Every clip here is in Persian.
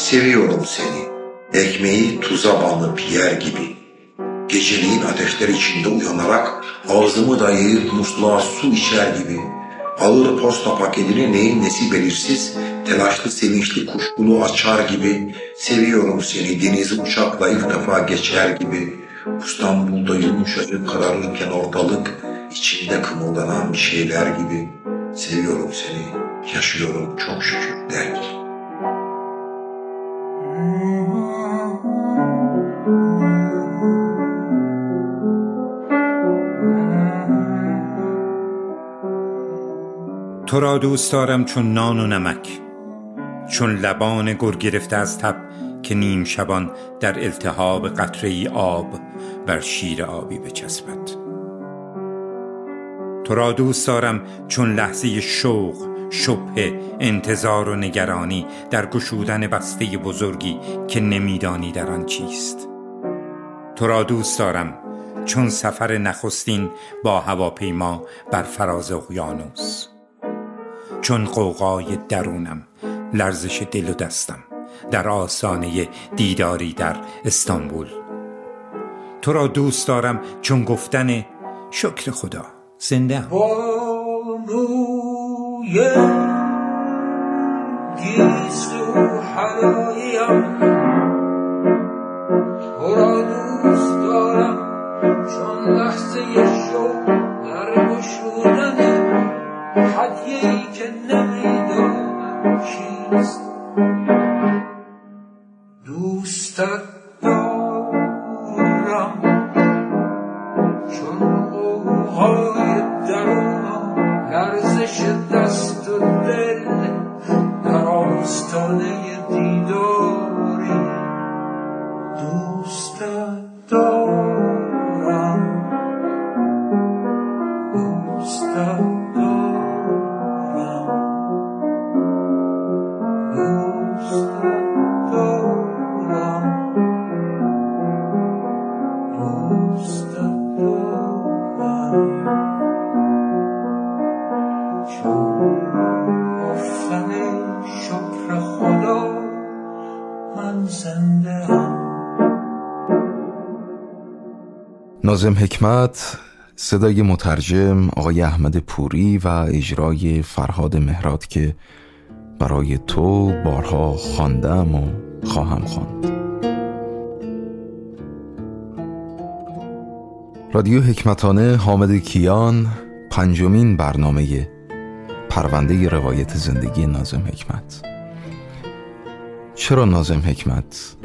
Seviyorum seni. Ekmeği tuza banıp yer gibi. Geceliğin ateşler içinde uyanarak ağzımı dayayıp musluğa su içer gibi. Alır posta paketini neyin nesi belirsiz, telaşlı sevinçli kuşkulu açar gibi. Seviyorum seni denizi uçakla ilk defa geçer gibi. İstanbul'da yumuşacık kararırken ortalık, içinde kımıldanan bir şeyler gibi. Seviyorum seni, yaşıyorum çok şükür der تو را دوست دارم چون نان و نمک چون لبان گر گرفته از تب که نیم شبان در التهاب قطره ای آب بر شیر آبی بچسبد. تو را دوست دارم چون لحظه شوق شبه انتظار و نگرانی در گشودن بسته بزرگی که نمیدانی در آن چیست. تو را دوست دارم چون سفر نخستین با هواپیما بر فراز اقیانوس. چون قوقای درونم لرزش دل و دستم در آسانه دیداری در استانبول. تو را دوست دارم چون گفتن شکر خدا زنده هم چون لحظه شو در که نازم حکمت صدای مترجم آقای احمد پوری و اجرای فرهاد مهراد که برای تو بارها خواندم و خواهم خواند. رادیو حکمتانه حامد کیان پنجمین برنامه پرونده روایت زندگی نازم حکمت چرا نازم حکمت؟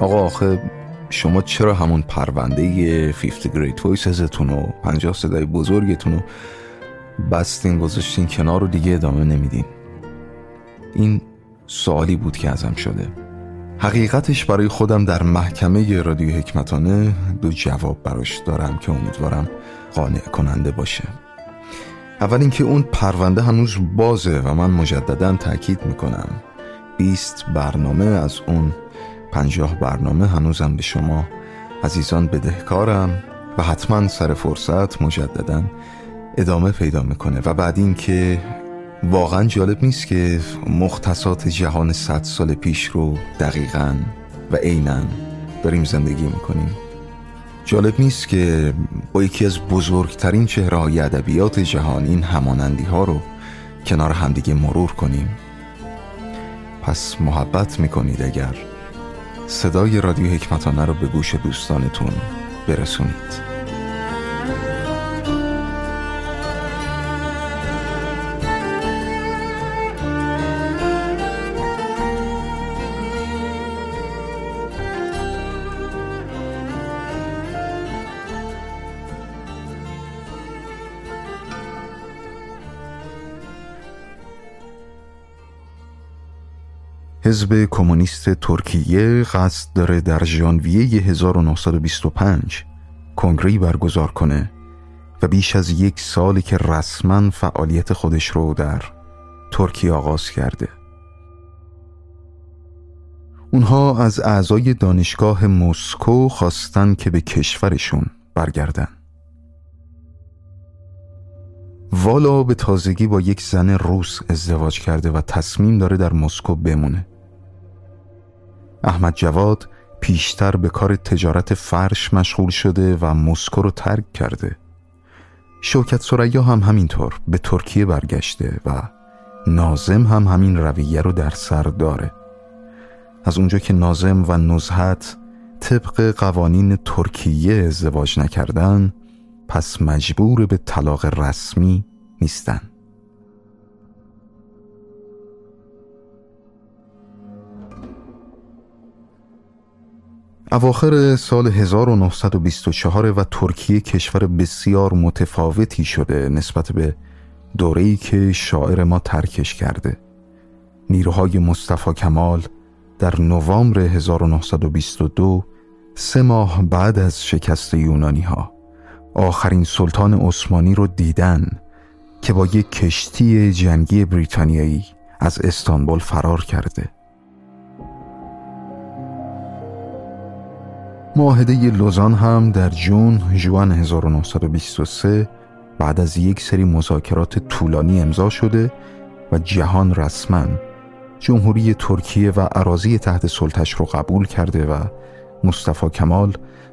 آقا آخه شما چرا همون پرونده 50 گریت وایسزتون و 50 صدای بزرگتون رو بستین گذاشتین کنار و دیگه ادامه نمیدین؟ این سوالی بود که ازم شده. حقیقتش برای خودم در محکمه رادیو حکمتانه دو جواب براش دارم که امیدوارم قانع کننده باشه. اول اینکه اون پرونده هنوز بازه و من مجددا تاکید می‌کنم. 20 برنامه از اون پنجاه برنامه هنوزم به شما عزیزان بدهکارم و حتما سر فرصت مجددا ادامه پیدا می‌کنه. و بعد اینکه واقعا جالب نیست که مختصات جهان صد سال پیش رو دقیقا و عینا داریم زندگی می‌کنیم. جالب نیست که با یکی از بزرگترین چهره ادبیات جهان این همانندی ها رو کنار همدیگه مرور کنیم. پس محبت می‌کنید اگر صدای رادیو حکمتانه رو به گوش دوستانتون برسونید. حزب کمونیست ترکیه قصد داره در ژانویه 1925 کنگره برگزار کنه و بیش از یک سالی که رسما فعالیت خودش رو در ترکیه آغاز کرده. اونها از اعضای دانشگاه مسکو خواستن که به کشورشون برگردن. والا به تازگی با یک زن روس ازدواج کرده و تصمیم داره در مسکو بمونه. احمد جواد پیشتر به کار تجارت فرش مشغول شده و مسکو رو ترک کرده. شوکت سریا هم همینطور به ترکیه برگشته و نازم هم همین رویه رو در سر داره. از اونجا که نازم و نزهت طبق قوانین ترکیه ازدواج نکردن پس مجبور به طلاق رسمی نیستن. اواخر سال 1924 و ترکیه کشور بسیار متفاوتی شده نسبت به دوره‌ای که شاعر ما ترکش کرده. نیروهای مصطفی کمال در نوامبر 1922 سه ماه بعد از شکست یونانی ها آخرین سلطان عثمانی رو دیدن که با یک کشتی جنگی بریتانیایی از استانبول فرار کرده. معاهده لوزان هم در جون جوان 1923 بعد از یک سری مذاکرات طولانی امضا شده و جهان رسما جمهوری ترکیه و عراضی تحت سلطش رو قبول کرده و مصطفی کمال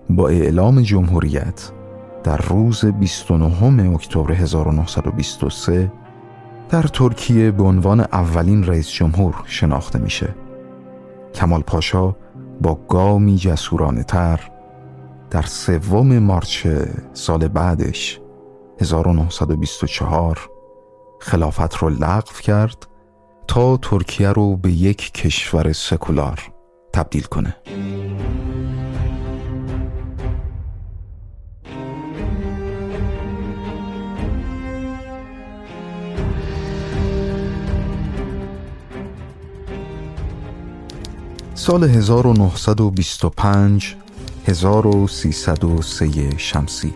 با اعلام جمهوریت در روز 29 اکتبر 1923 در ترکیه به عنوان اولین رئیس جمهور شناخته میشه. کمال پاشا با گامی جسورانه تر در سوم مارچ سال بعدش 1924 خلافت رو لغو کرد تا ترکیه رو به یک کشور سکولار تبدیل کنه. سال 1925 1303 شمسی.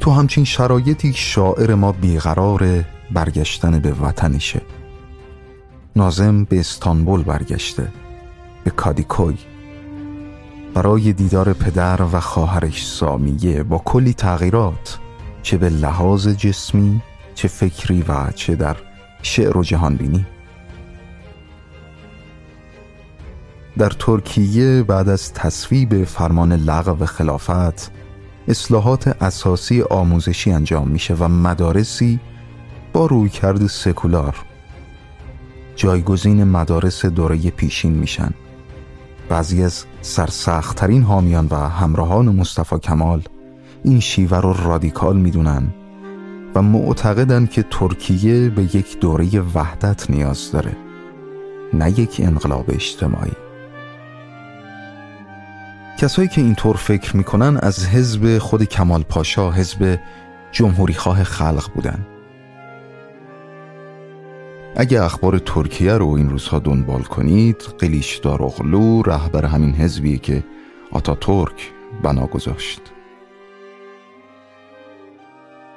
تو همچین شرایطی شاعر ما بیقرار برگشتن به وطنشه نازم به استانبول برگشته به کادیکوی. برای دیدار پدر و خواهرش سامیه با کلی تغییرات چه به لحاظ جسمی چه فکری و چه در شعر و جهانبینی. در ترکیه بعد از تصویب فرمان لغو خلافت اصلاحات اساسی آموزشی انجام میشه و مدارسی با رویکرد سکولار. جایگزین مدارس دوره پیشین میشن. بعضی از سرسختترین حامیان و همراهان مصطفی کمال این شیوه رو رادیکال می‌دونن و معتقدن که ترکیه به یک دوره وحدت نیاز داره نه یک انقلاب اجتماعی. کسایی که اینطور فکر می‌کنن از حزب خود کمال پاشا حزب جمهوری خواه خلق بودن. اگه اخبار ترکیه رو این روزها دنبال کنید قلیش داروغلو رهبر همین حزبیه که آتا ترک بنا گذاشت.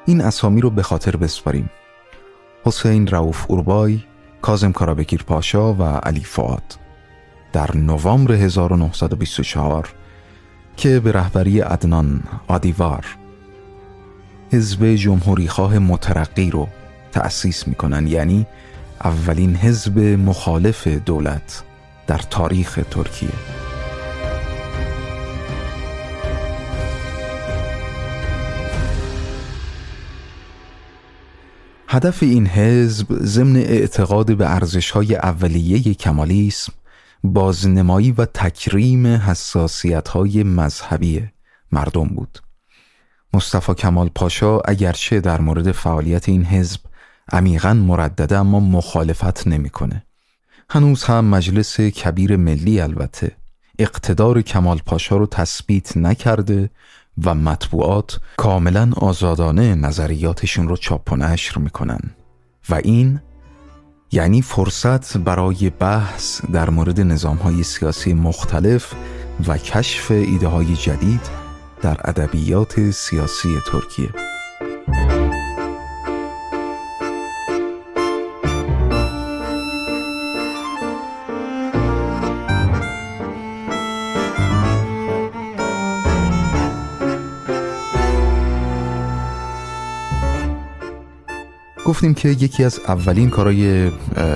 این اسامی رو به خاطر بسپاریم. حسین روف اوربای کازم کارابکیر پاشا و علی فعاد در نوامبر 1924 که به رهبری عدنان آدیوار حزب جمهوری خواه مترقی رو تأسیس می‌کنن. یعنی اولین حزب مخالف دولت در تاریخ ترکیه. هدف این حزب ضمن اعتقاد به ارزش‌های اولیه کمالیسم بازنمایی و تکریم حساسیت های مذهبی مردم بود مصطفی کمال پاشا اگرچه در مورد فعالیت این حزب عمیقا مردده اما مخالفت نمی‌کنه. هنوز هم مجلس کبیر ملی البته اقتدار کمال پاشا رو تثبیت نکرده و مطبوعات کاملا آزادانه نظریاتشون رو چاپ و نشر می‌کنن و این یعنی فرصت برای بحث در مورد نظام های سیاسی مختلف و کشف ایده های جدید در ادبیات سیاسی ترکیه. گفتیم که یکی از اولین کارهای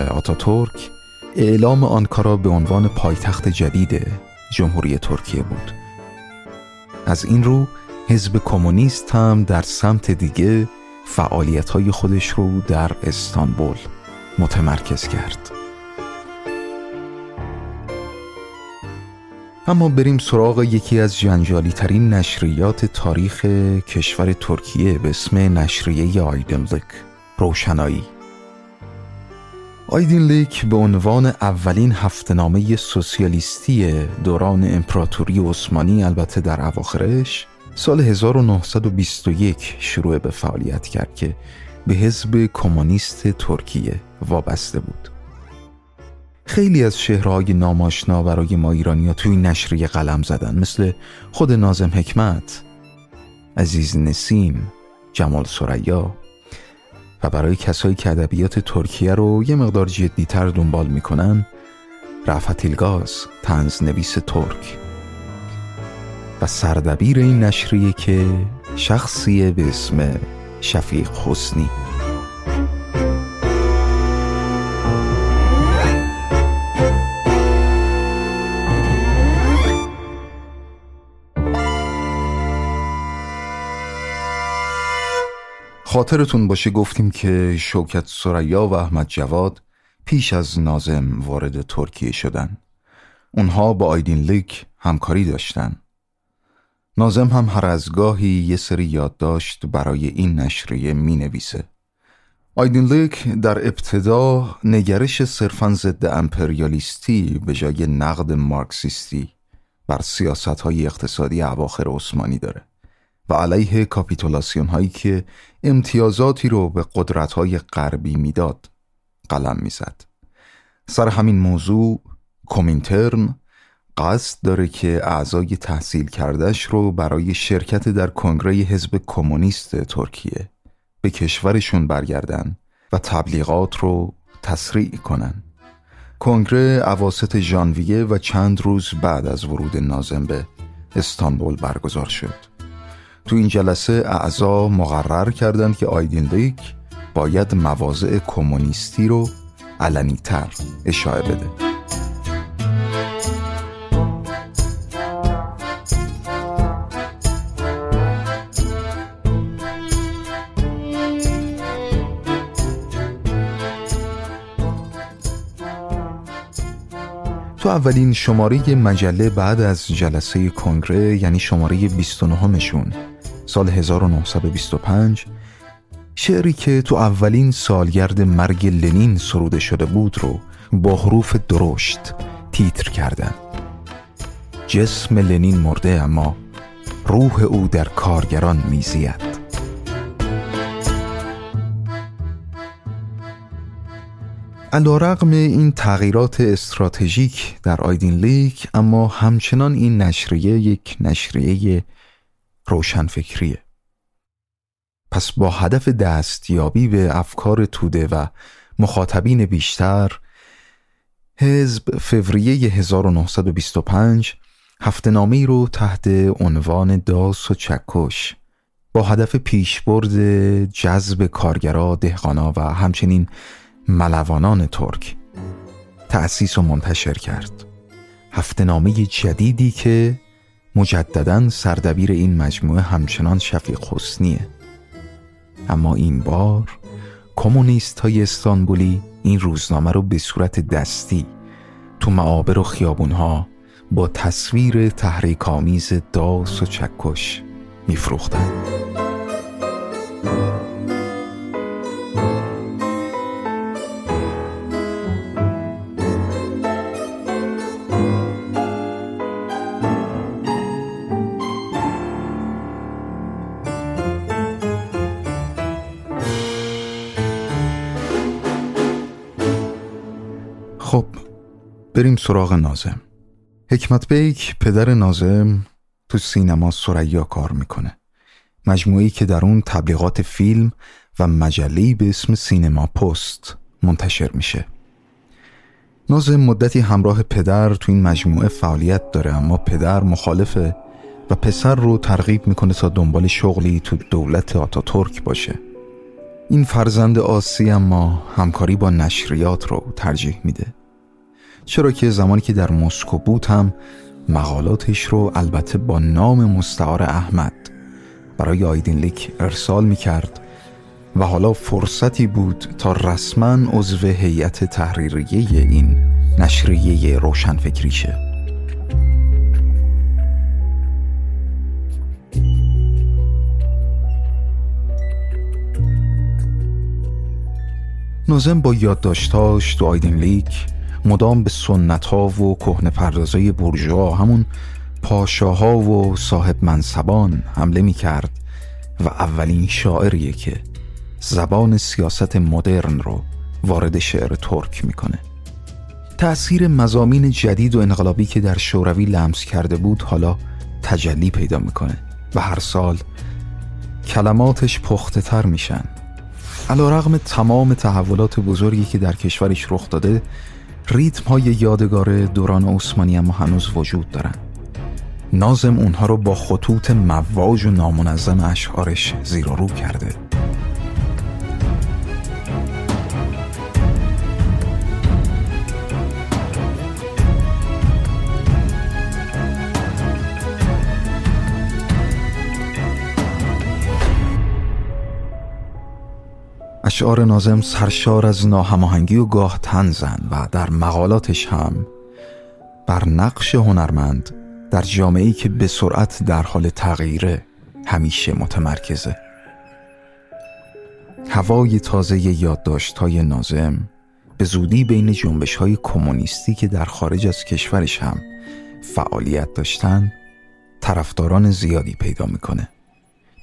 آتاتورک اعلام آنکارا به عنوان پایتخت جدید جمهوری ترکیه بود. از این رو حزب کمونیست هم در سمت دیگه فعالیت های خودش رو در استانبول متمرکز کرد. اما بریم سراغ یکی از جنجالی ترین نشریات تاریخ کشور ترکیه به اسم نشریه آیدنلیک روشنایی. آیدینلیک به عنوان اولین هفتنامه سوسیالیستی دوران امپراتوری عثمانی البته در اواخرش سال 1921 شروع به فعالیت کرد که به حزب کمونیست ترکیه وابسته بود. خیلی از شهرهای ناماشنا برای ما ایرانی ها توی نشریه قلم زدن مثل خود نازم حکمت عزیز نسیم جمال سریا و برای کسایی که ادبیات ترکیه رو یه مقدار جدیتر دنبال می‌کنن رفت ایلگاز تنز نویس ترک. و سردبیر این نشریه که شخصیه به اسم شفیق حسنی. خاطرتون باشه گفتیم که شوکت ثریا و احمد جواد پیش از ناظم وارد ترکیه شدن. اونها با آیدین لیک همکاری داشتن. ناظم هم هر از گاهی یه سری یادداشت برای این نشریه می نویسه آیدین لیک در ابتدا نگرش صرفا ضد امپریالیستی به جای نقد مارکسیستی بر سیاست های اقتصادی اواخر عثمانی داره. و علیه کاپیتولاسیون هایی که امتیازاتی رو به قدرت های غربی می‌داد قلم می‌زد. سر همین موضوع کومینترن قصد داره که اعضای تحصیل کردش رو برای شرکت در کنگره حزب کمونیست ترکیه به کشورشون برگردن و تبلیغات رو تسریع کنن. کنگره عواست ژانویه و چند روز بعد از ورود نازم به استانبول برگزار شد. تو این جلسه اعضا مقرر کردند که آیدین لیک باید مواضع کمونیستی رو علنیتر اشاعه بده. تو اولین شماره مجله بعد از جلسه کنگره یعنی شماره 29 شون سال 1925 شعری که تو اولین سالگرد مرگ لنین سروده شده بود رو با حروف درشت تیتر کردن. جسم لنین مرده اما روح او در کارگران میزید. علا رقم این تغییرات استراتژیک در آیدین لیک اما همچنان این نشریه یک نشریه روشنفکریه. پس با هدف دستیابی به افکار توده و مخاطبین بیشتر حزب فوریه 1925 هفته رو تحت عنوان داس و چکش با هدف پیشبرد جذب کارگرا، دهقانا و همچنین ملوانان ترک تأسیس و منتشر کرد. هفته جدیدی که مجددا سردبیر این مجموعه همچنان شفیق حسنیه اما این بار کمونیست های استانبولی این روزنامه رو به صورت دستی تو معابر و خیابون ها با تصویر تحریک آمیز داس و چکش میفروختند. بریم سراغ نازم. حکمت بیک پدر نازم تو سینما سریا کار می‌کنه. مجموعی که در اون تبلیغات فیلم و مجله‌ای به اسم سینما پست منتشر میشه. نازم مدتی همراه پدر تو این مجموعه فعالیت داره اما پدر مخالفه و پسر رو ترغیب می‌کنه تا دنبال شغلی تو دولت آتاتورک باشه. این فرزند آسی اما همکاری با نشریات رو ترجیح میده. چرا که زمانی که در مسکو بود هم مقالاتش رو البته با نام مستعار احمد برای آیدین لیک ارسال می کرد و حالا فرصتی بود تا رسما عضو هیئت تحریریه این نشریه روشنفکری شه. نازم با یادداشتاش تو آیدین لیک مدام به سنت ها و کهن پردازای برجوا همون پاشاها و صاحب منصبان حمله می کرد و اولین شاعریه که زبان سیاست مدرن رو وارد شعر ترک می‌کنه. تأثیر مزامین جدید و انقلابی که در شوروی لمس کرده بود حالا تجلی پیدا می‌کنه و هر سال کلماتش پخته تر میشن. علا رغم تمام تحولات بزرگی که در کشورش رخ داده ریتم های یادگار دوران عثمانی اما هنوز وجود دارن. نازم اونها رو با خطوط مواج و نامنظم اشعارش زیر و رو کرده. اشعار نازم سرشار از ناهماهنگی و گاه تنزن و در مقالاتش هم بر نقش هنرمند در جامعه‌ای که به سرعت در حال تغییره همیشه متمرکزه. هوای تازه یادداشت های نازم به زودی بین جنبش های کمونیستی که در خارج از کشورش هم فعالیت داشتن طرفداران زیادی پیدا می‌کنه.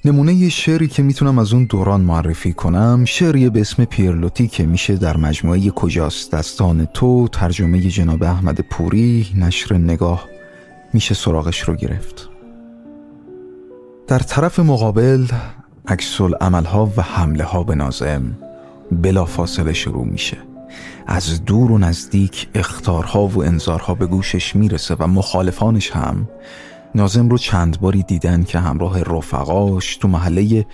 نمونه یه شعری که می‌تونم از اون دوران معرفی کنم شعری به اسم پیرلوتی که میشه در مجموعه کجاست. دستان تو ترجمه جناب احمد پوری نشر نگاه. میشه سراغش رو گرفت. در طرف مقابل عکس عملها و حمله ها به نازم بلا فاصله شروع میشه. از دور و نزدیک اختارها و انذارها به گوشش می‌رسه و مخالفانش هم نازم رو چند باری دیدن که همراه رفقاش تو محله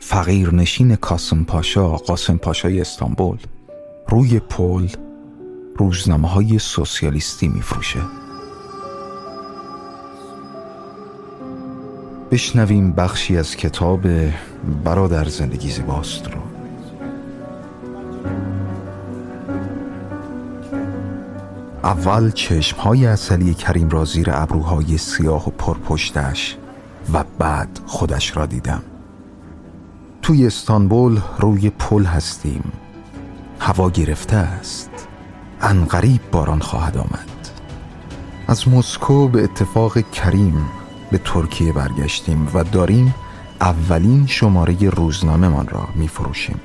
فقیر نشین کاسم پاشا قاسم پاشای استانبول. روی پل روزنامه های سوسیالیستی میفروشه. بشنویم بخشی از کتاب برادر زندگی زیباست رو. اول چشمهای اصلی کریم را زیر ابروهای سیاه و پرپشتش و بعد خودش را دیدم. توی استانبول روی پل هستیم. هوا گرفته است. انقریب باران خواهد آمد. از مسکو به اتفاق کریم به ترکیه برگشتیم و داریم اولین شماره روزنامه من را می فروشیم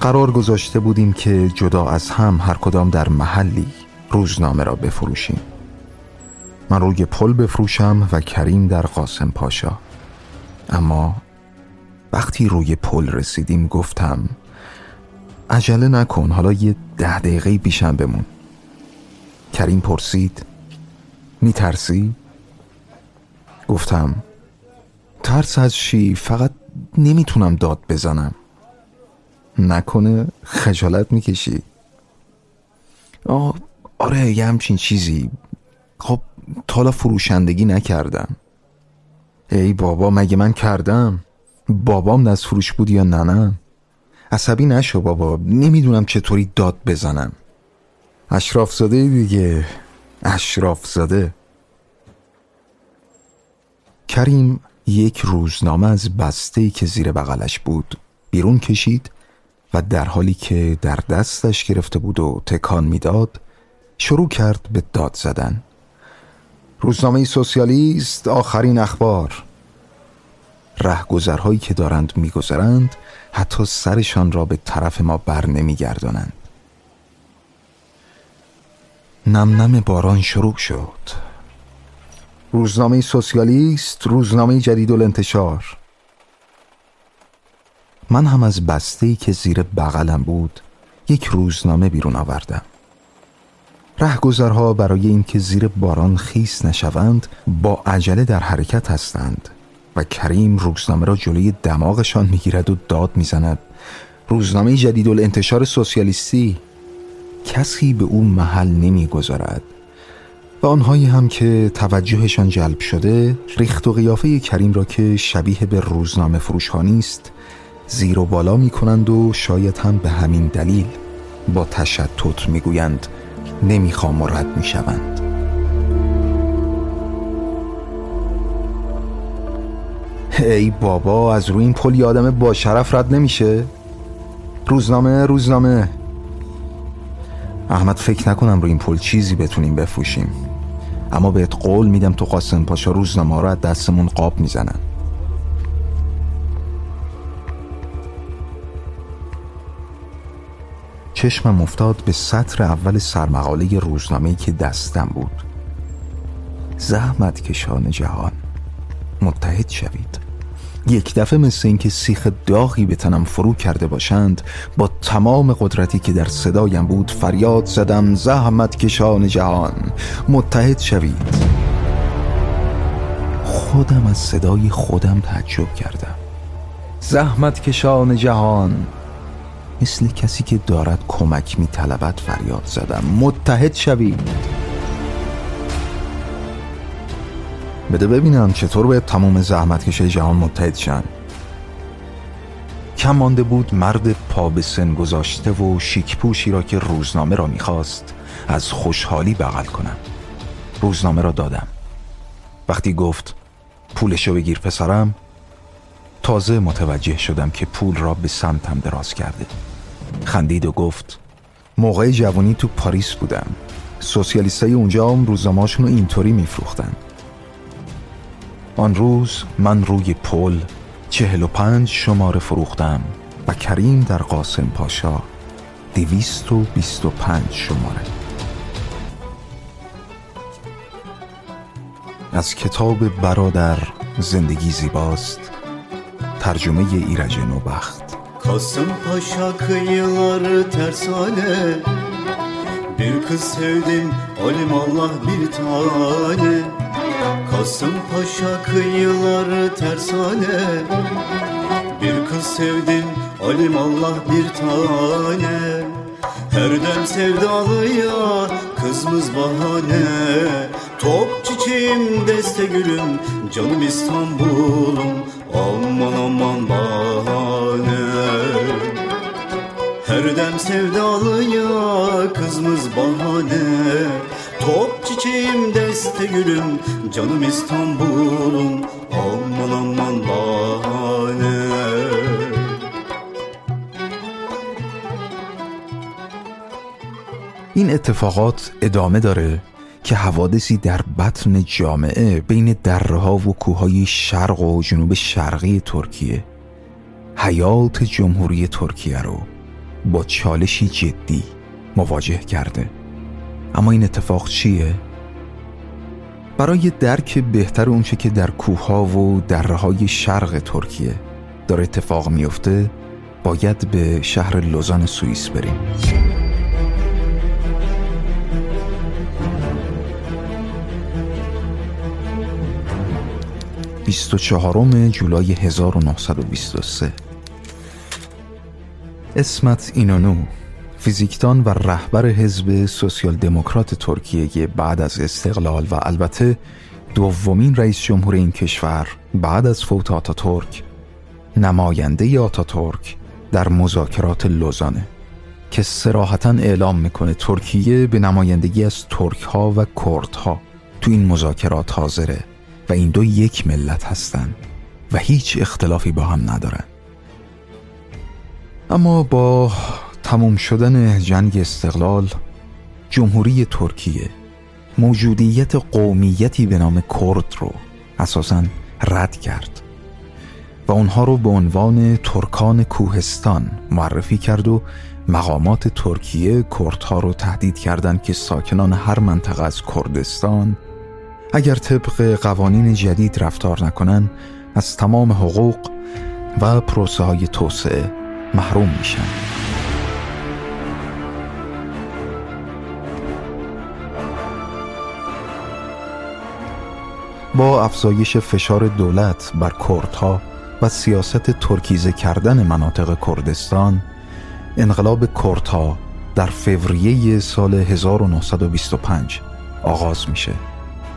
قرار گذاشته بودیم که جدا از هم هر کدام در محلی روزنامه را بفروشیم. من روی پل بفروشم و کریم در قاسم پاشا. اما وقتی روی پل رسیدیم گفتم عجله نکن حالا یه ده دقیقه بیشم بمون. کریم پرسید میترسی؟ گفتم ترس از چی؟ فقط نمی‌تونم داد بزنم. نکنه خجالت می‌کشی. آه آره یه همچین چیزی. خب تالا فروشندگی نکردم. ای بابا مگه من کردم؟ بابام دست فروش بود یا ننم عصبی نشو بابا نمی‌دونم چطوری داد بزنم. اشراف زاده دیگه. اشراف زاده کریم یک روزنامه از بسته که زیر بغلش بود بیرون کشید و در حالی که در دستش گرفته بود و تکان می‌داد شروع کرد به داد زدن. روزنامه سوسیالیست آخرین اخبار. رهگذرهایی که دارند میگذرند حتی سرشان را به طرف ما بر نمیگردانند. نم نم باران شروع شد. روزنامه سوسیالیست روزنامه جدید الانتشار من هم از بسته که زیر بغلم بود یک روزنامه بیرون آوردم. رهگذرها برای اینکه زیر باران خیس نشوند با عجله در حرکت هستند و کریم روزنامه را جلوی دماغشان می‌گیرد و داد می‌زند. روزنامه جدید الانتشار سوسیالیستی کسی به او محل نمی‌گذارد. و آنهایی هم که توجهشان جلب شده ریخت و قیافه کریم را که شبیه به روزنامه فروشانی است زیر و بالا می کنند و شاید هم به همین دلیل با تشتت می‌گویند. نمی‌خوام و رد می‌شوند. ای بابا از روی این پل آدم با شرف رد نمیشه؟ روزنامه روزنامه. احمد فکر نکنم روی این پل چیزی بتونیم بفروشیم. اما بهت قول میدم تو قاسم پاشا روزنامه رو از دستمون قاب می‌زنن. چشمم افتاد به سطر اول سرمقاله روزنامه که دستم بود. زحمت کشان جهان. متحد شوید. یک دفعه مثل اینکه سیخ داغی به تنم فرو کرده باشند با تمام قدرتی که در صدایم بود فریاد زدم زحمت کشان جهان. متحد شوید. خودم از صدای خودم تعجب کردم. زحمت کشان جهان. مثل کسی که دارد کمک می طلبت فریاد زدم. متحد شوید. بده ببینم چطور به تمام زحمت کشه جهان متحد شن. کم مانده بود مرد پا به سن گذاشته و شیکپوشی را که روزنامه را می‌خواست از خوشحالی بغل کنم. روزنامه را دادم. وقتی گفت پولشو بگیر پسرم تازه متوجه شدم که پول را به سمتم دراز کرده. خندید و گفت موقع جوانی تو پاریس بودم. سوسیالیستای اونجا هم روزنامه‌هاشون رو اینطوری میفروختن. آن روز من روی پل چهل و پنج شماره فروختم و کریم در قاسم پاشا دویست و بیست و پنج شماره. از کتاب برادر زندگی زیباست ترجمه ایرج نوبخت. Kasım Paşa kıyıları tersane Bir kız sevdim alim Allah bir tane. Kasım Paşa kıyıları tersane Bir kız sevdim alim Allah bir tane. Her dem sevdalıya kızımız bahane. Top çiçeğim deste gülüm canım İstanbul'um Aman aman bahane Her dem sevdalıya kızımız bahane Top çiçeğim deste gülüm canım İstanbul'um Aman aman bahane این اتفاقات ادامه داره که حوادثی در بطن جامعه بین دره ها و کوههای شرق و جنوب شرقی ترکیه حیات جمهوری ترکیه رو با چالشی جدی مواجه کرده اما این اتفاق چیه؟ برای درک بهتر اونچه که در کوهها و دره های شرق ترکیه داره اتفاق میفته باید به شهر لوزان سوئیس بریم 24 جولای 1923 اسمت اینانو فیزیکدان و رهبر حزب سوسیال دموکرات ترکیه بعد از استقلال و البته دومین رئیس جمهور این کشور بعد از فوت آتاتورک نماینده آتاتورک در مذاکرات لوزانه که سراحتا اعلام می‌کنه ترکیه به نمایندگی از ترک ها و کرد ها تو این مذاکرات حاضره. و این دو یک ملت هستند و هیچ اختلافی با هم ندارن اما با تموم شدن جنگ استقلال جمهوری ترکیه موجودیت قومیتی به نام کرد رو اساسا رد کرد و اونها رو به عنوان ترکان کوهستان معرفی کرد و مقامات ترکیه کردها رو تهدید کردند که ساکنان هر منطقه از کردستان اگر طبق قوانین جدید رفتار نکنن از تمام حقوق و پروسه های توسعه محروم میشن. با افزایش فشار دولت بر کردها و سیاست ترکیزه کردن مناطق کردستان انقلاب کردها در فوریه سال 1925 آغاز میشه.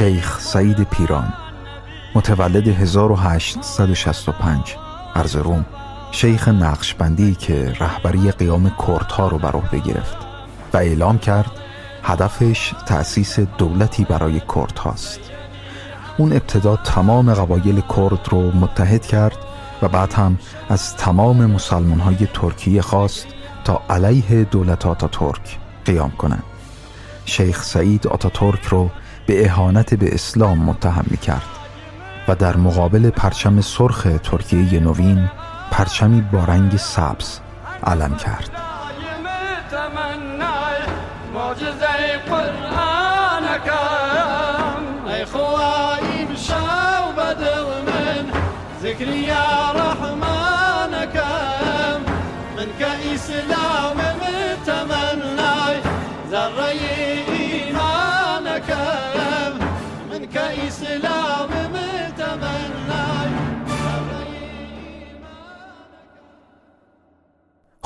شیخ سعید پیران متولد 1865 ارزروم شیخ نقشبندی که رهبری قیام کردها رو بر عهده گرفت و اعلام کرد هدفش تأسیس دولتی برای کردهاست. اون ابتدا تمام قبایل کرد رو متحد کرد و بعد هم از تمام مسلمان های ترکیه خواست تا علیه دولت آتاتورک قیام کنند. شیخ سعید آتاتورک رو به اهانت به اسلام متهم می کرد و در مقابل پرچم سرخ ترکیه نوین پرچمی با رنگ سبز علم کرد.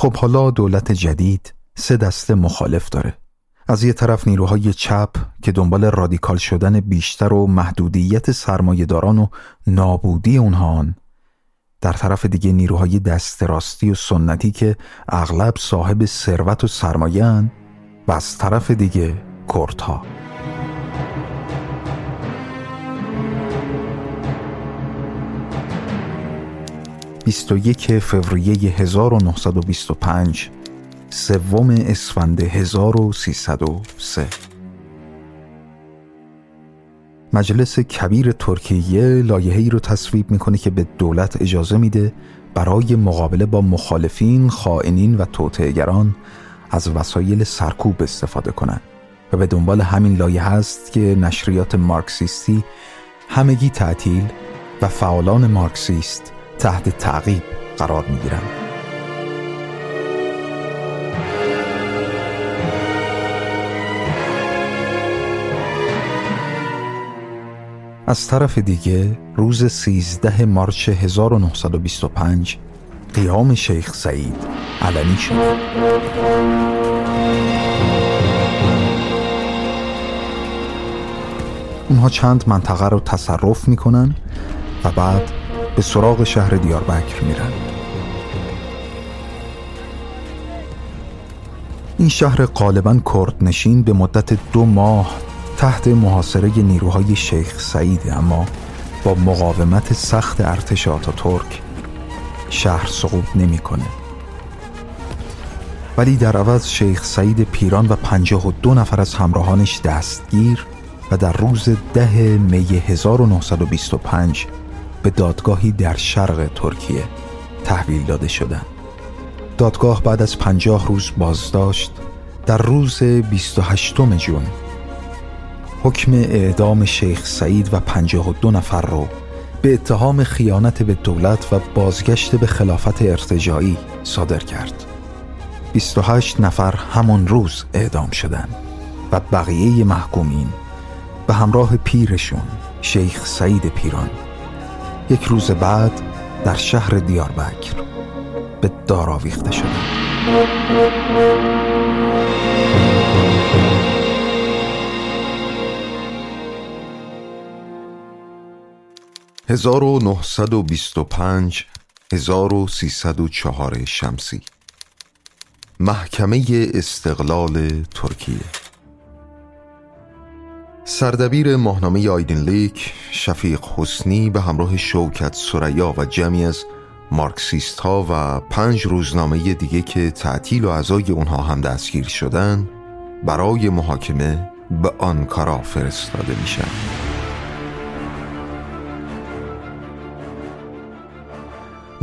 خب حالا دولت جدید سه دسته مخالف داره. از یه طرف نیروهای چپ که دنبال رادیکال شدن بیشتر و محدودیت سرمایه‌داران و نابودی اونهان در طرف دیگه نیروهای دست راستی و سنتی که اغلب صاحب ثروت و سرمایه و از طرف دیگه کردها. 21 فوریه 1925 سوم اسفند 1303 مجلس کبیر ترکیه لایحه‌ای رو تصویب می‌کنه که به دولت اجازه میده برای مقابله با مخالفین، خائنین و توطئه‌گران از وسایل سرکوب استفاده کنند. و به دنبال همین لایحه است که نشریات مارکسیستی همگی تعطیل و فعالان مارکسیست تحت تعقیب قرار می گیرند. از طرف دیگه روز 13 مارچ 1925 قیام شیخ سعید علنی شد اونها چند منطقه رو تصرف می‌کنن و بعد به سراغ شهر دیاربکر میرن این شهر غالبا کردنشین به مدت دو ماه تحت محاصره نیروهای شیخ سعید اما با مقاومت سخت ارتش آتاتورک شهر سقوط نمی‌کنه. ولی در عوض شیخ سعید پیران و پنجاه و دو نفر از همراهانش دستگیر و در روز ده می 1925 به دادگاهی در شرق ترکیه تحویل داده شدند. دادگاه بعد از پنجاه روز بازداشت در روز 28 جون حکم اعدام شیخ سعید و 52 نفر رو به اتهام خیانت به دولت و بازگشت به خلافت ارتجاعی صادر کرد 28 نفر همون روز اعدام شدند و بقیه محکومین به همراه پیرشون شیخ سعید پیران یک روز بعد در شهر دیاربکر به دار آویخته شدند 1925 1304 شمسی محکمه استقلال ترکیه. سردبیر ماهنامه آیدین لیک شفیق حسنی به همراه شوکت سریا و جمعی از مارکسیست ها و پنج روزنامه دیگه که تعطیل و اعضای اونها هم دستگیر شدن برای محاکمه به آنکارا فرستاده میشن.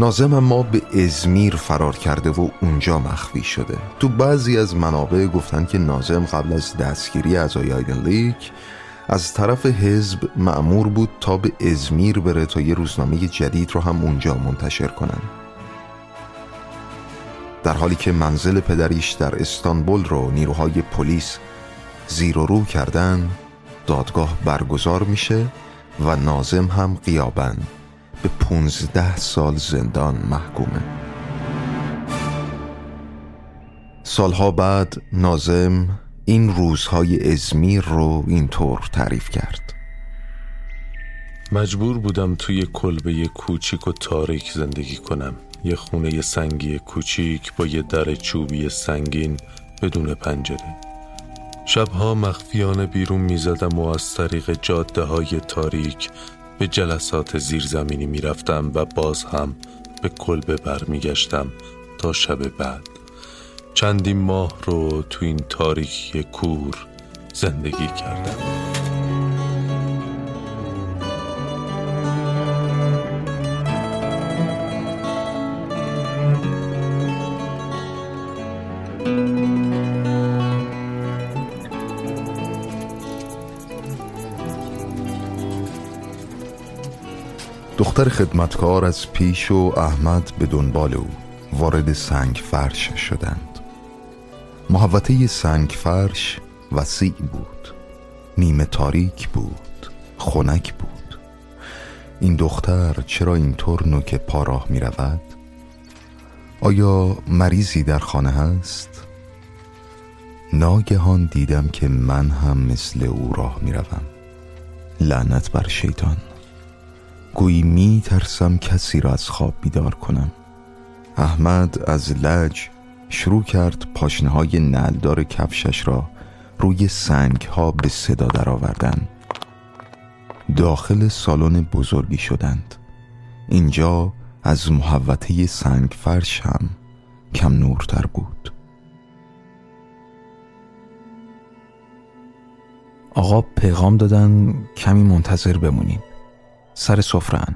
نازم اما به ازمیر فرار کرده و اونجا مخفی شده. تو بعضی از منابع گفتن که نازم قبل از دستگیری از آیدن لیک از طرف حزب معمور بود تا به ازمیر بره تا یه روزنامه جدید رو هم اونجا منتشر کنن. در حالی که منزل پدریش در استانبول رو نیروهای پلیس زیر و رو کردن دادگاه برگزار میشه و نازم هم قیابن. به پونزده سال زندان محکومه. سالها بعد نازم این روزهای ازمیر رو اینطور تعریف کرد. مجبور بودم توی کلبه کوچیک و تاریک زندگی کنم. یه خونه سنگی کوچیک با یه در چوبی سنگین بدون پنجره. شبها مخفیانه بیرون می‌زدم و از طریق جاده های تاریک به جلسات زیرزمینی می‌رفتم و باز هم به کلبه برمیگشتم تا شب بعد. چندین ماه رو تو این تاریکی کور زندگی کردم. دختر خدمتکار از پیش و احمد به دنبال او وارد سنگ فرش شدند. محوطه سنگ فرش وسیع بود. نیمه تاریک بود. خنک بود. این دختر چرا اینطور نوک پا راه می رود؟ آیا مریضی در خانه هست؟ ناگهان دیدم که من هم مثل او راه می روم. لعنت بر شیطان. گویی می ترسم کسی را از خواب بیدار کنم. احمد از لج شروع کرد پاشنه های نلدار کفشش را روی سنگ ها به صدا درآوردن. داخل سالن بزرگی شدند. اینجا از محوطه سنگ فرش هم کم نورتر بود. آقا پیغام دادن کمی منتظر بمونیم سر سفرن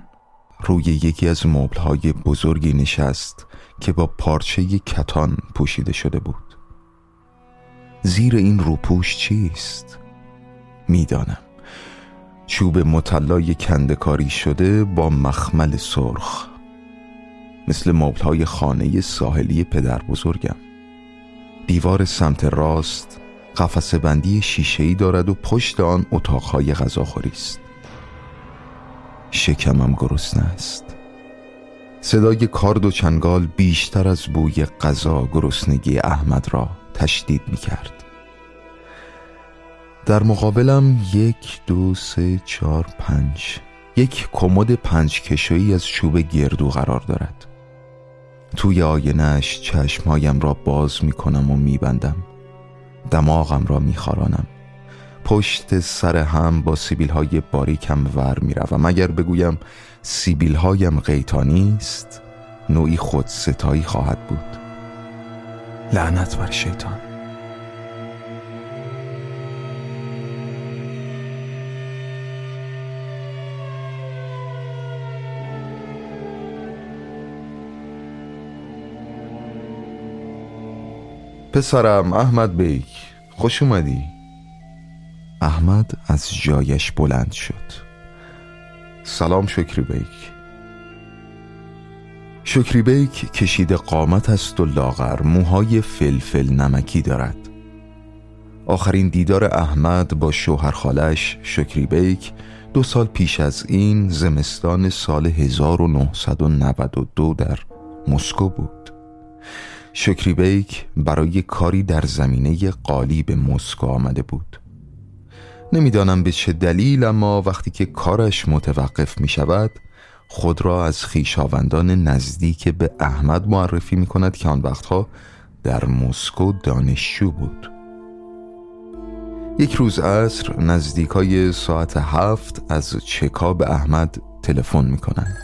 روی یکی از مبلهای بزرگی نشست که با پارچه کتان پوشیده شده بود. زیر این روپوش چیست؟ می‌دانم. چوب مطلای کندکاری شده با مخمل سرخ. مثل مبلهای خانه ساحلی پدر بزرگم. دیوار سمت راست قفس بندی شیشه‌ای دارد و پشت آن اتاقهای غذاخوری است. شکمم گرسنه است. صدای کارد و چنگال بیشتر از بوی غذا گرسنگی احمد را تشدید می کرد در مقابلم یک دو سه چهار پنج یک کمد پنج کشویی از چوب گردو قرار دارد. توی آینش چشمهایم را باز می کنم و می بندم دماغم را می خارانم پشت سر هم با سیبیل های باریکم ور می روم اگر بگویم سیبیل هایم قیتانی است نوعی خود ستایی خواهد بود. لعنت بر شیطان. پسرم احمد بیک خوش اومدی؟ احمد از جایش بلند شد. سلام شکری بیک. شکری بیک کشید قامت است و لاغر موهای فلفل نمکی دارد. آخرین دیدار احمد با شوهر خالش شکری بیک دو سال پیش از این زمستان سال 1992 در مسکو بود. شکری بیک برای کاری در زمینه قالی به مسکو آمده بود. نمی‌دانم به چه دلیل اما وقتی که کارش متوقف می شود خود را از خیشاوندان نزدیک به احمد معرفی می کند که آن وقتها در مسکو دانشجو بود. یک روز عصر نزدیکای ساعت هفت از چکا به احمد تلفن می کنند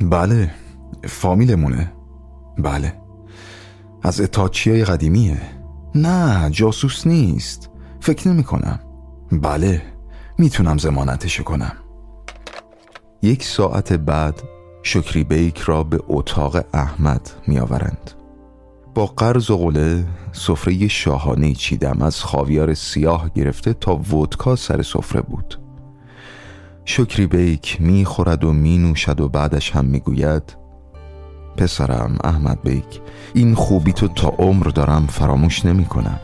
بله فامیلمونه. بله. از اتاچی های قدیمیه. نه جاسوس نیست. فکر نمی کنم بله می‌تونم زمانتش کنم. یک ساعت بعد شکری بیک را به اتاق احمد میآورند. با قرض و قله سفره شاهانه چیدم. از خاویار سیاه گرفته تا ودکا سر سفره بود. شکری بیک می‌خورد و می نوشد و بعدش هم می‌گوید پسرم احمد بیک این خوبی تو تا عمر دارم فراموش نمی کنم.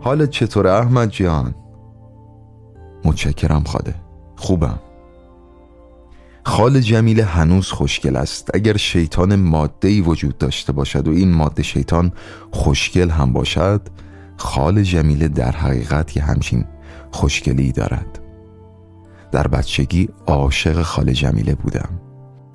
حالت چطوره احمد جان؟ متشکرم خاله. خوبم. خال جمیل هنوز خوشگل است. اگر شیطان ماده وجود داشته باشد و این ماده شیطان خوشگل هم باشد خال جمیله در حقیقت یه همچین خوشگلی دارد. در بچگی عاشق خال جمیله بودم.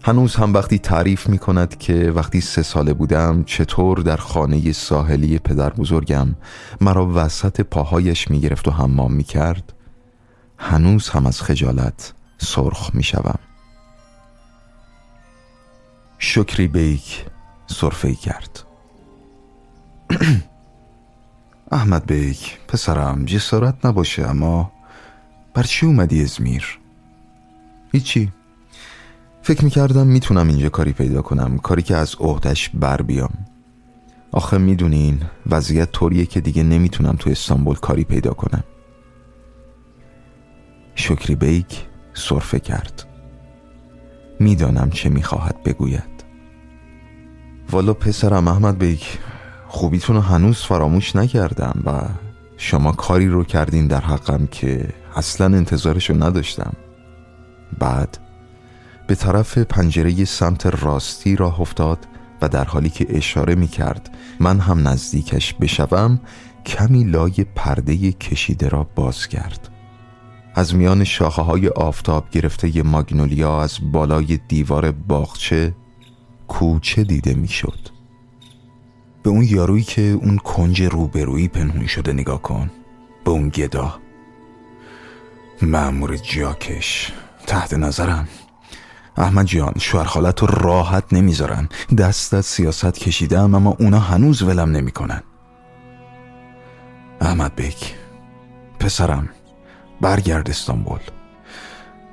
هنوز هم وقتی تعریف می کند که وقتی سه ساله بودم چطور در خانه ساحلی پدر بزرگم مرا وسط پاهایش می گرفت و حمام می کرد هنوز هم از خجالت سرخ می شوم شکری بیک صرفه کرد. احمد بیک پسرم جسارت نباشه اما بر چی اومدی ازمیر؟ هیچی. فکر می‌کردم می‌تونم اینجا کاری پیدا کنم کاری که از عهدش بر بیام. آخه می‌دونین وضعیت طوریه که دیگه نمی‌تونم تو استانبول کاری پیدا کنم. شکری بیک صرفه کرد. می‌دانم چه می‌خواهد بگوید. والا پسرم احمد بیک خوبیتون رو هنوز فراموش نکردم و شما کاری رو کردین در حقم که اصلا انتظارش رو نداشتم بعد به طرف پنجره سمت راستی راه افتاد و در حالی که اشاره می کرد من هم نزدیکش بشوم کمی لای پرده کشیده را باز کرد از میان شاخه های آفتاب گرفته ی ماگنولیا از بالای دیوار باغچه کوچه دیده می‌شد. به اون یارویی که اون کنج روبرویی پنهون شده نگاه کن. به اون گدا. معمور جاکش. تحت نظرم. احمد جان شوهر خالت رو راحت نمی‌ذارن. دست از سیاست کشیدم اما اونا هنوز ولم نمی‌کنن. احمد بک پسرم برگرد استانبول.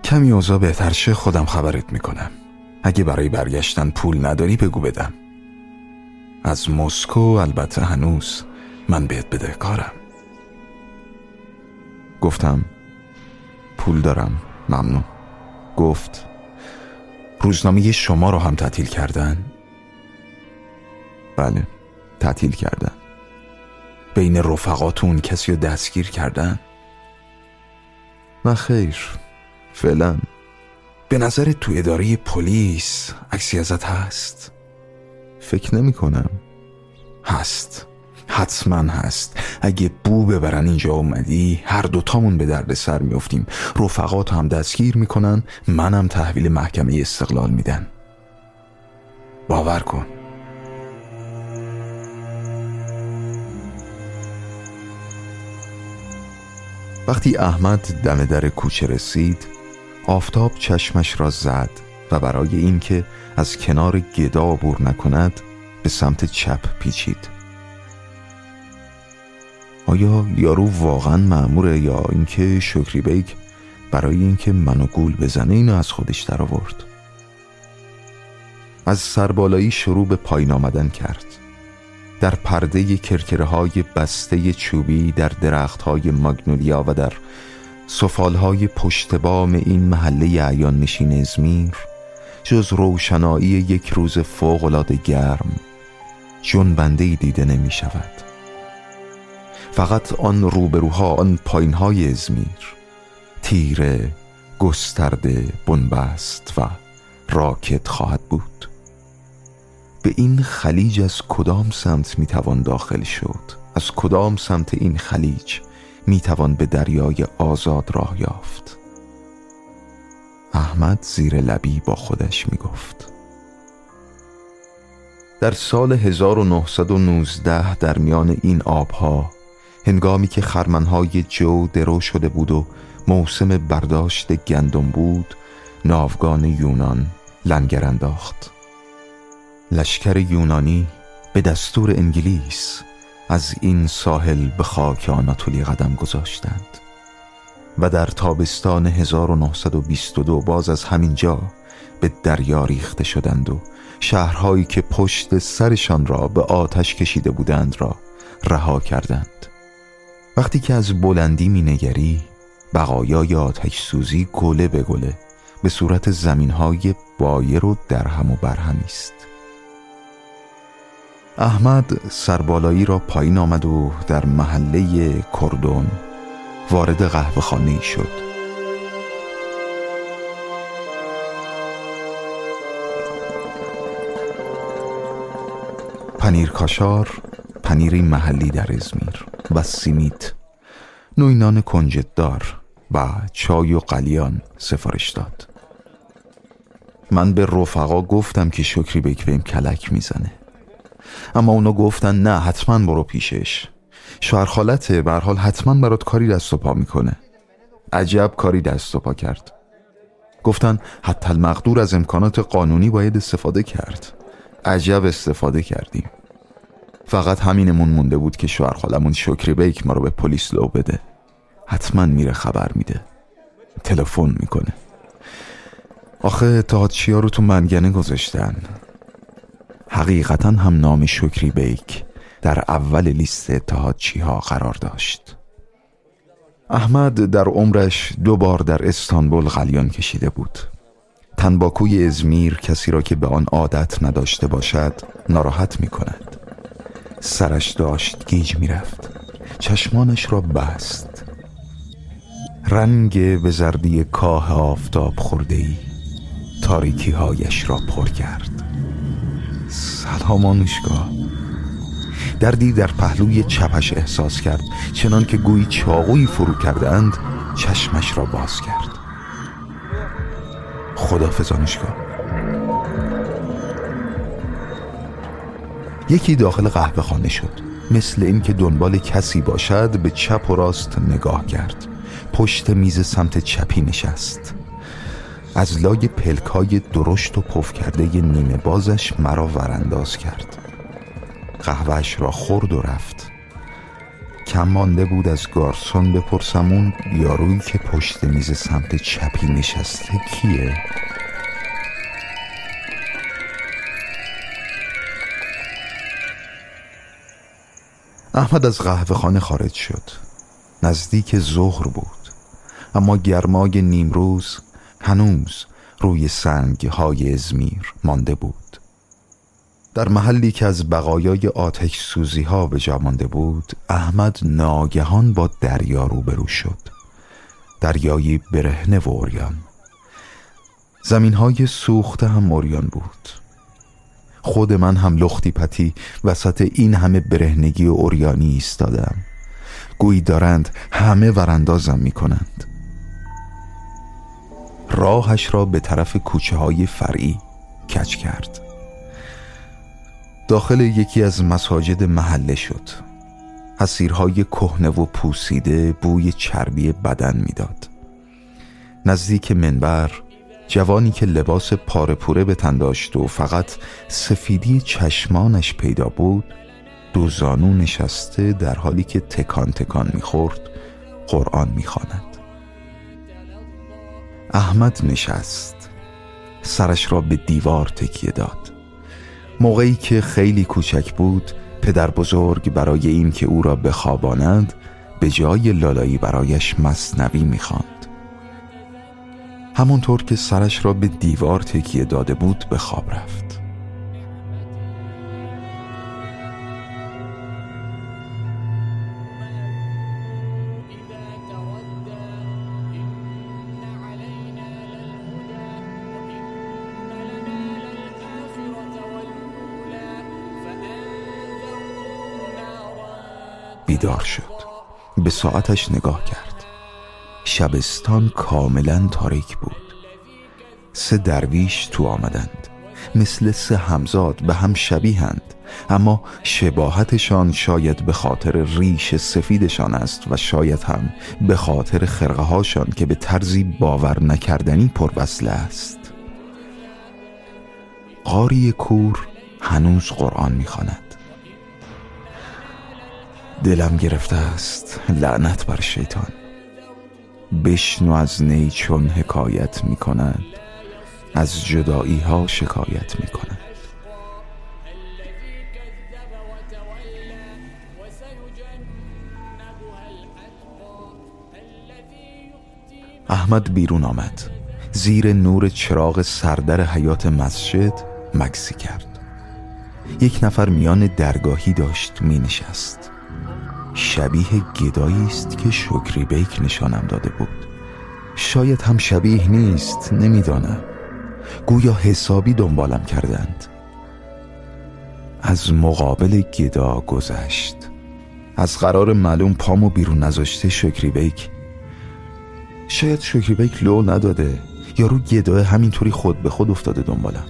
کمی اوضاع بهتر شه خودم خبرت می‌کنم. اگه برای برگشتن پول نداری بگو بدم. از مسکو البته هنوز من بهت بدهکارم. گفتم پول دارم ممنون. گفت روزنامه شما رو هم تعطیل کردن؟ بله تعطیل کردن. بین رفقاتون کسی رو دستگیر کردن؟ نه خیر فعلا. به نظر تو اداره پلیس عکسی ازت هست؟ فکر نمی کنم. هست. حتما هست. اگه بو ببرن اینجا اومدی هر دوتامون به درد سر میفتیم رفقات هم دستگیر می‌کنن منم تحویل محکمه استقلال میدن. باور کن. وقتی احمد دم در کوچه رسید آفتاب چشمش را زد و برای اینکه از کنار گدا عبور نکند به سمت چپ پیچید. آیا یارو واقعا معموره یا اینکه شکری بیگ برای اینکه منو گول بزنه اینو از خودش در آورد؟ از سربالایی شروع به پایین آمدن کرد. در پرده کرکره های بسته چوبی در درخت های ماگنولیا و در سفال های پشت بام این محله عیان نشین ازمیر جز روشنایی یک روز فوقلاده گرم جنبنده دیده نمی شود فقط آن روبروها آن پایینهای ازمیر تیره گسترده بنبست و راکت خواهد بود. به این خلیج از کدام سمت می‌توان داخل شد؟ از کدام سمت این خلیج می‌توان به دریای آزاد راه یافت؟ احمد زیر لبی با خودش می‌گفت. در سال 1919 در میان این آبها هنگامی که خرمنهای جو درو شده بود و موسم برداشت گندم بود ناوگان یونان لنگر انداخت. لشکر یونانی به دستور انگلیس از این ساحل به خاک آناتولی قدم گذاشتند. و در تابستان 1922 باز از همین جا به دریا ریخته شدند و شهرهایی که پشت سرشان را به آتش کشیده بودند را رها کردند. وقتی که از بلندی مینگری بقایای آتش سوزی گله به گله به صورت زمین های بایر و درهم و برهمی است احمد سربالایی را پایین آمد و در محله کردون وارد قهوه خانه شد. پنیر کاشار پنیری محلی در ازمیر و سیمیت نوینان کنجددار و چای و قلیان سفارش داد. من به رفقا گفتم که شکری بهم کلک می‌زنه. اما اونا گفتن نه حتما برو پیشش. شوهر خالته به حال حتما برات کاری دست و پا می‌کنه. عجب کاری دست و پا کرد. گفتن حتی المقدور از امکانات قانونی باید استفاده کرد. عجب استفاده کردیم. فقط همینمون مونده بود که شوهر خالمون شکری بیک ما رو به پلیس لو بده. حتما میره خبر میده. تلفن می‌کنه. آخه اتحادچیا رو تو منگنه گذاشتن. حقیقتا هم نام شکری بیک. در اول لیست اتحادچی ها قرار داشت. احمد در عمرش دو بار در استانبول غلیان کشیده بود. تنباکوی ازمیر کسی را که به آن عادت نداشته باشد ناراحت می کند سرش داشت گیج می رفت چشمانش را بست. رنگ به زردی کاه آفتاب خورده ای. تاریکی هایش را پر کرد. سلام آنوشکا دردی در پهلوی چپش احساس کرد چنان که گویی چاقویی فرو کردند چشمش را باز کرد. خدا آنوشکا یکی داخل قهوه خانه شد. مثل اینکه دنبال کسی باشد به چپ و راست نگاه کرد. پشت میز سمت چپی نشست. از لای پلکای درشت و پف کرده ی نیمه بازش مرا ورانداز کرد. قهوهش را خورد و رفت. کم مانده بود از گارسون بپرسم اون یارویی که پشت میز سمت چپی نشسته کیه؟ احمد از قهوه خانه خارج شد. نزدیک ظهر بود. اما گرمای نیمروز هنوز روی سنگ های ازمیر مانده بود. در محلی که از بقایای آتش سوزی ها به جا مانده بود احمد ناگهان با دریا روبرو شد. دریایی برهنه و اوریان زمین های سوخته هم اوریان بود. خود من هم لختی پتی وسط این همه برهنگی و اوریانی ایستادم. گویی دارند همه وراندازم می کنند راهش را به طرف کوچه های فرعی کچ کرد. داخل یکی از مساجد محله شد. حسیرهای کهنه و پوسیده بوی چربی بدن می‌داد. نزدیک منبر جوانی که لباس پاره به تن داشت و فقط سفیدی چشمانش پیدا بود دو زانو نشسته در حالی که تکان تکان می‌خورد قرآن می‌خواند. احمد نشست. سرش را به دیوار تکیه داد. موقعی که خیلی کوچک بود پدر بزرگ برای این که او را بخواباند به جای لالایی برایش مصنوی می‌خواند. همونطور که سرش را به دیوار تکیه داده بود به خواب رفت. بیدار شد. به ساعتش نگاه کرد. شبستان کاملا تاریک بود. سه درویش تو آمدند. مثل سه همزاد به هم شبیهند. اما شباهتشان شاید به خاطر ریش سفیدشان است و شاید هم به خاطر خرقه هاشان که به طرزی باور نکردنی پروصله است. قاری کور هنوز قرآن می‌خواند. دلم گرفته است. لعنت بر شیطان. بشنو از نی چون حکایت می کند از جدایی ها شکایت می کند احمد بیرون آمد. زیر نور چراغ سردر حیات مسجد مکسی کرد. یک نفر میان درگاهی داشت می نشست شبیه گدایی است که شکری بیک نشانم داده بود. شاید هم شبیه نیست نمی‌دانم. گویا حسابی دنبالم کردند. از مقابل گدا گذشت. از قرار معلوم پامو بیرون نذاشته شکری بیک. شاید شکری بیک لو نداده یارو گداه همینطوری خود به خود افتاده دنبالم.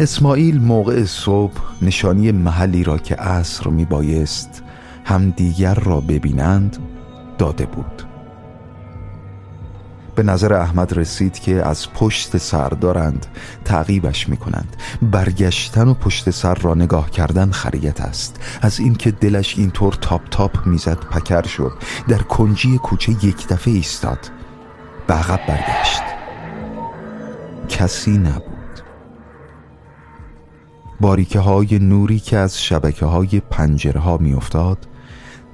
اسماعیل موقع صبح نشانی محلی را که عصر می بایست هم دیگر را ببینند داده بود. به نظر احمد رسید که از پشت سر دارند تعقیبش می کنند برگشتن و پشت سر را نگاه کردن خریت است. از اینکه دلش اینطور تاپ تاپ می‌زد پکر شد. در کنجی کوچه یک دفعه ایستاد. به عقب برگشت. کسی نبود. باریکه های نوری که از شبکه های پنجره ها می افتاد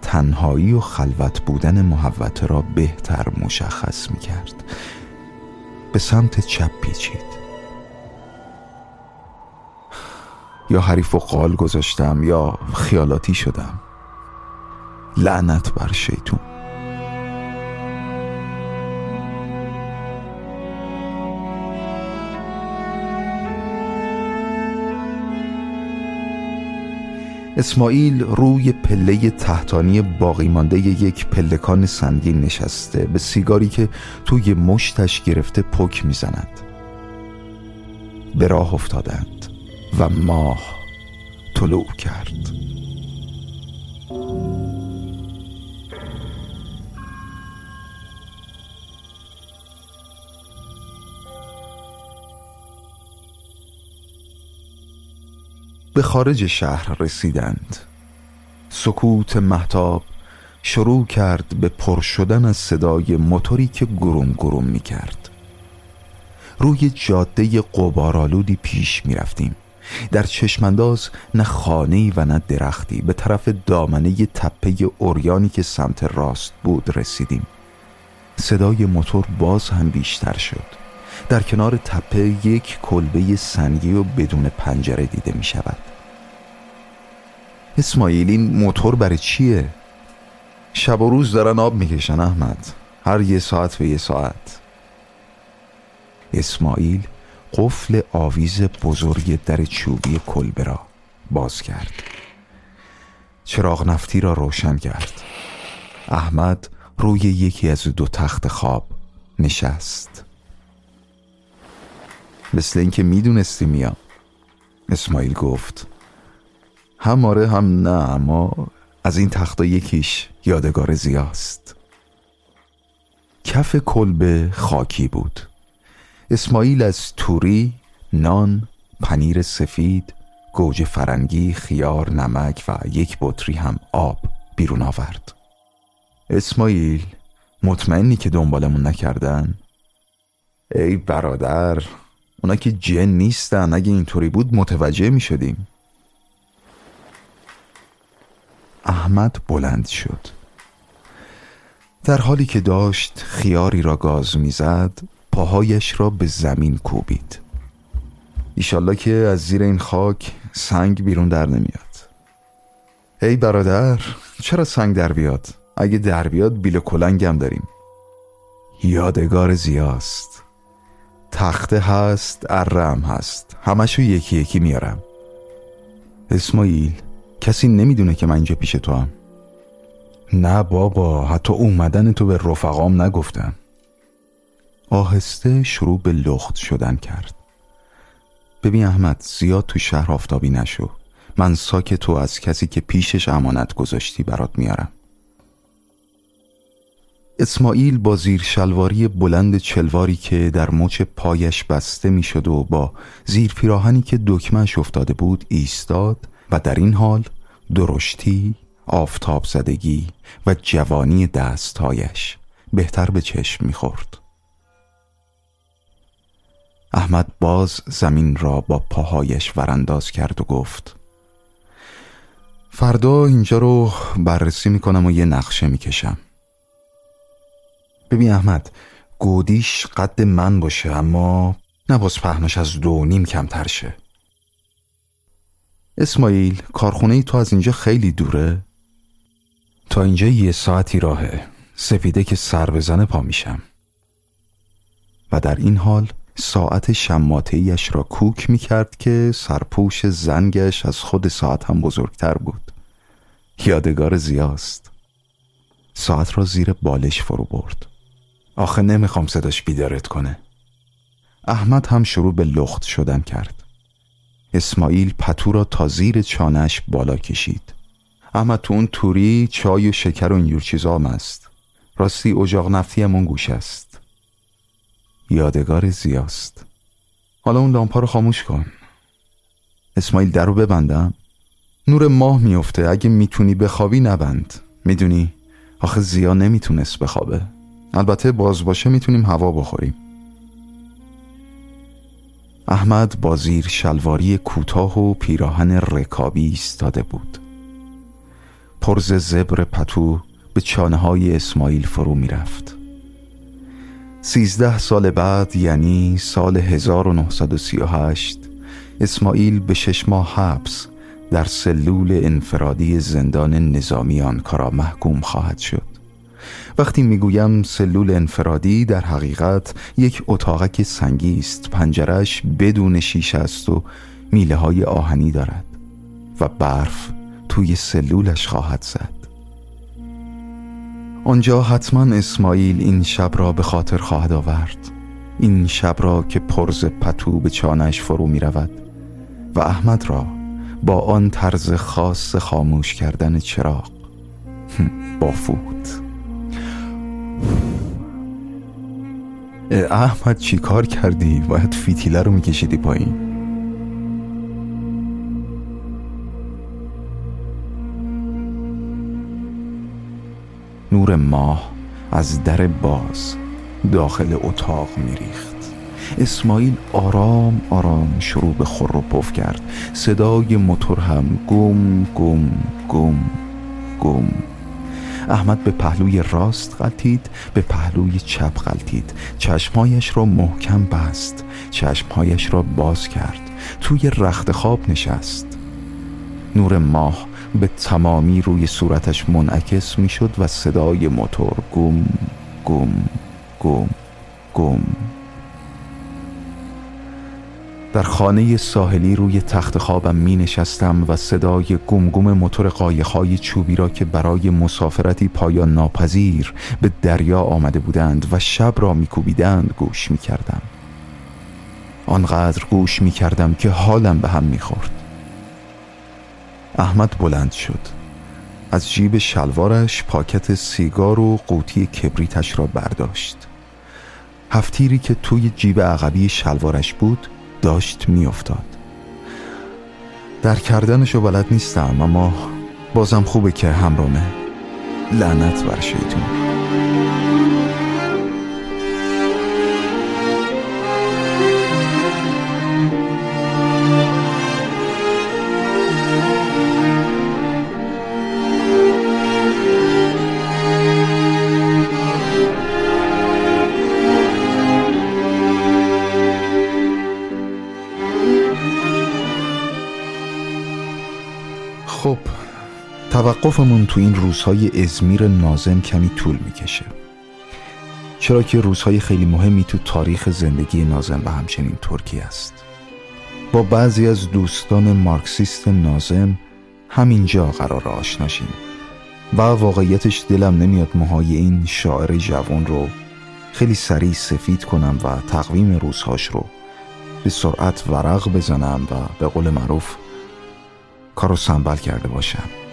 تنهایی و خلوت بودن محوته را بهتر مشخص می کرد به سمت چپ پیچید. یا حریف و قال گذاشتم یا خیالاتی شدم. لعنت بر شیطون. اسماعیل روی پله تحتانی باقی مانده یک پلکان سنگین نشسته به سیگاری که توی مشتش گرفته پک می‌زند. به راه افتادند و ماه طلوع کرد. به خارج شهر رسیدند. سکوت محتاب شروع کرد به پر شدن از صدای موتوری که گروم گروم می کرد روی جاده قبارالودی پیش می رفتیم در چشمانداز نه خانه و نه درختی به طرف دامنه تپه اوریانی که سمت راست بود رسیدیم. صدای موتور باز هم بیشتر شد. در کنار تپه یک کلبه سنگی و بدون پنجره دیده می شود. اسماعیل این موتور برای چیه؟ شب و روز دارن آب می‌کشن احمد. هر یه ساعت به یه ساعت. اسماعیل قفل آویز بزرگ در چوبی کلبه را باز کرد. چراغ نفتی را روشن کرد. احمد روی یکی از دو تخت خواب نشست. مثل اینکه می‌دونستی میام. اسماعیل گفت هم آره هم نه اما از این تختا یکیش یادگار زیاست. کف کلبه خاکی بود. اسماعیل از توری نان پنیر سفید گوجه فرنگی خیار نمک و یک بطری هم آب بیرون آورد. اسماعیل مطمئنی که دنبالمون نکردن؟ ای برادر اونا که جن نیستن. اگه اینطوری بود متوجه می شدیم احمد بلند شد. در حالی که داشت خیاری را گاز می‌زد پاهایش را به زمین کوبید. ایشالله که از زیر این خاک سنگ بیرون در نمیاد. ای برادر چرا سنگ در بیاد؟ اگه در بیاد بیل کلنگم داریم. یادگار زیاست. تخته هست ارم هست. همشو یکی یکی میارم. اسماعیل کسی نمی‌دونه که من اینجا پیش تو هم نه بابا حتی اومدن تو به رفقام نگفتم. آهسته شروع به لخت شدن کرد. ببین احمد زیاد تو شهر آفتابی نشو. من ساک تو از کسی که پیشش امانت گذاشتی برات میارم. اسماعیل با زیر شلواری بلند چلواری که در مچ پایش بسته می‌شد و با زیر پیراهنی که دکمهش افتاده بود ایستاد و در این حال درشتی، آفتاب زدگی و جوانی دستهایش بهتر به چشم می‌خورد. احمد باز زمین را با پاهایش ورانداز کرد و گفت فردا اینجا رو بررسی می‌کنم و یه نقشه می‌کشم ببین احمد گودیش قد من باشه اما نباز پهنش از دو نیم کمتر شه. اسماعیل کارخونه ای تو از اینجا خیلی دوره. تا اینجا یه ساعتی راهه. سفیده که سر بزنه پا میشم. و در این حال ساعت شماتهیش را کوک می کرد که سرپوش زنگش از خود ساعت هم بزرگتر بود. یادگار زیاست. ساعت را زیر بالش فرو برد. آخه نمی‌خوام صداش بیدارت کنه. احمد هم شروع به لخت شدن کرد. اسماعیل پتو را تا زیر چانش بالا کشید. احمد تو اون توری چای و شکر و اینجور چیزا هم است راستی اجاق نفتی همون گوش است یادگار زیاست. حالا اون لامپا رو خاموش کن. اسماعیل در رو ببندم. نور ماه میفته اگه می‌تونی بخوابی نبند. می‌دونی؟ آخه زیا نمی‌تونست بخوابه. البته باز باشه می‌تونیم هوا بخوریم. احمد با زیر شلواری کوتاه و پیراهن رکابی ایستاده بود. پرز زبر پتو به چانه های اسماعیل فرو می‌رفت. سیزده سال بعد یعنی سال 1938 اسماعیل به شش ماه حبس در سلول انفرادی زندان نظامی آنکارا محکوم خواهد شد. وقتی می‌گویم سلول انفرادی در حقیقت یک اتاقک سنگی است. پنجرش بدون شیشه است و میله های آهنی دارد و برف توی سلولش خواهد زد. آنجا حتما اسماعیل این شب را به خاطر خواهد آورد. این شب را که پرز پتو به چانش فرو می رود و احمد را با آن طرز خاص خاموش کردن چراغ بافوت احمد چی کار کردی؟ باید فیتیله رو میکشیدی پایین. نور ماه از در باز داخل اتاق میریخت. اسماعیل آرام آرام شروع به خور و پف کرد. صدای موتور هم گم گم گم گم احمد به پهلوی راست غلطید به پهلوی چپ غلطید چشمهایش را محکم بست چشمهایش را باز کرد. توی رخت خواب نشست. نور ماه به تمامی روی صورتش منعکس می‌شد و صدای موتور گم گم گم گم. در خانه ساحلی روی تخت خوابم می نشستم و صدای گمگم موتور قایقهای چوبی را که برای مسافرتی پایان ناپذیر به دریا آمده بودند و شب را می کوبیدند گوش می کردم آنقدر گوش می کردم که حالم به هم می خورد احمد بلند شد. از جیب شلوارش پاکت سیگار و قوطی کبریتش را برداشت. هفتیری که توی جیب عقبی شلوارش بود داشت میافتاد. در کردنشو بلد نیستم اما بازم خوبه که همرامه لعنت بر شیطون. توقفمون تو این روزهای ازمیر نازم کمی طول می‌کشه. چرا که روزهای خیلی مهمی تو تاریخ زندگی نازم و همچنین ترکیه است. با بعضی از دوستان مارکسیست نازم همینجا قرار آشناشیم و واقعیتش دلم نمیاد موهای این شاعر جوان رو خیلی سریع سفید کنم و تقویم روزهاش رو به سرعت ورق بزنم و به قول معروف کارو سنبل کرده باشم.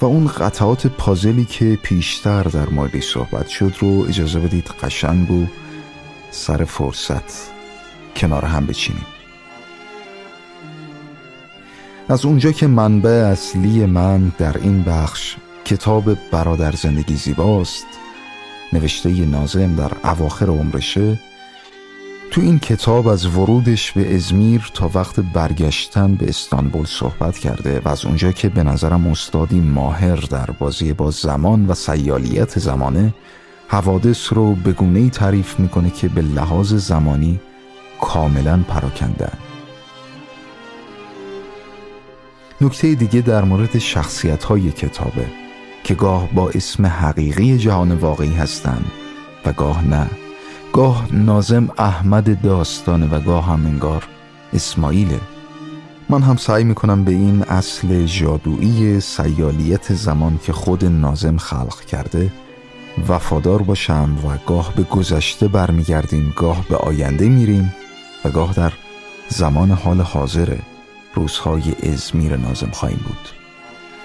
و اون قطعات پازلی که پیشتر در موردی صحبت شد رو اجازه بدید قشنگ و سر فرصت کنار هم بچینیم. از اونجا که منبع اصلی من در این بخش کتاب برادر زندگی زیباست نوشته نازم در اواخر عمرشه تو این کتاب از ورودش به ازمیر تا وقت برگشتن به استانبول صحبت کرده و از اونجا که به نظرم استادی ماهر در بازی با زمان و سیالیت زمانه حوادث رو به گونه تعریف می‌کنه که به لحاظ زمانی کاملا پراکندن نکته دیگه در مورد شخصیت های کتابه که گاه با اسم حقیقی جهان واقعی هستند و گاه نه. گاه نازم احمد داستانه و گاه هم انگار اسماعیله من هم سعی می‌کنم به این اصل جادویی سیالیت زمان که خود نازم خلق کرده وفادار باشم و گاه به گذشته برمیگردیم گاه به آینده میریم و گاه در زمان حال حاضره روزهای ازمیر نازم خواهیم بود.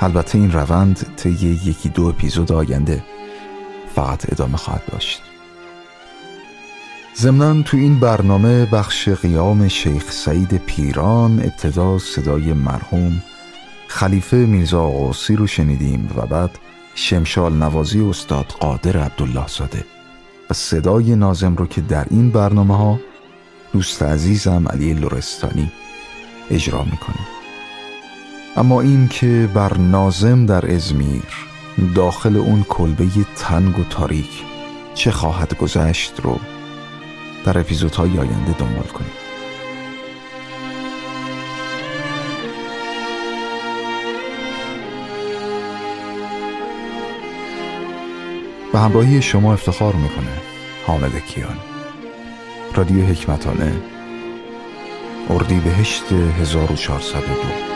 البته این روند طی یکی دو اپیزود آینده فقط ادامه خواهد داشت. ضمنا تو این برنامه بخش قیام شیخ سعید پیران ابتدا صدای مرحوم خلیفه میرزا آقاسی رو شنیدیم و بعد شمشال نوازی استاد قادر عبدالله زاده. و صدای نازم رو که در این برنامه ها دوست عزیزم علی لورستانی اجرا می‌کنه. اما این که بر نازم در ازمیر داخل اون کلبه تنگ و تاریک چه خواهد گذشت رو در اپیزودهای آینده دنبال کنیم. به همراهی شما افتخار می‌کنه حامد کیان. رادیو حکمتانه اردی بهشت 1402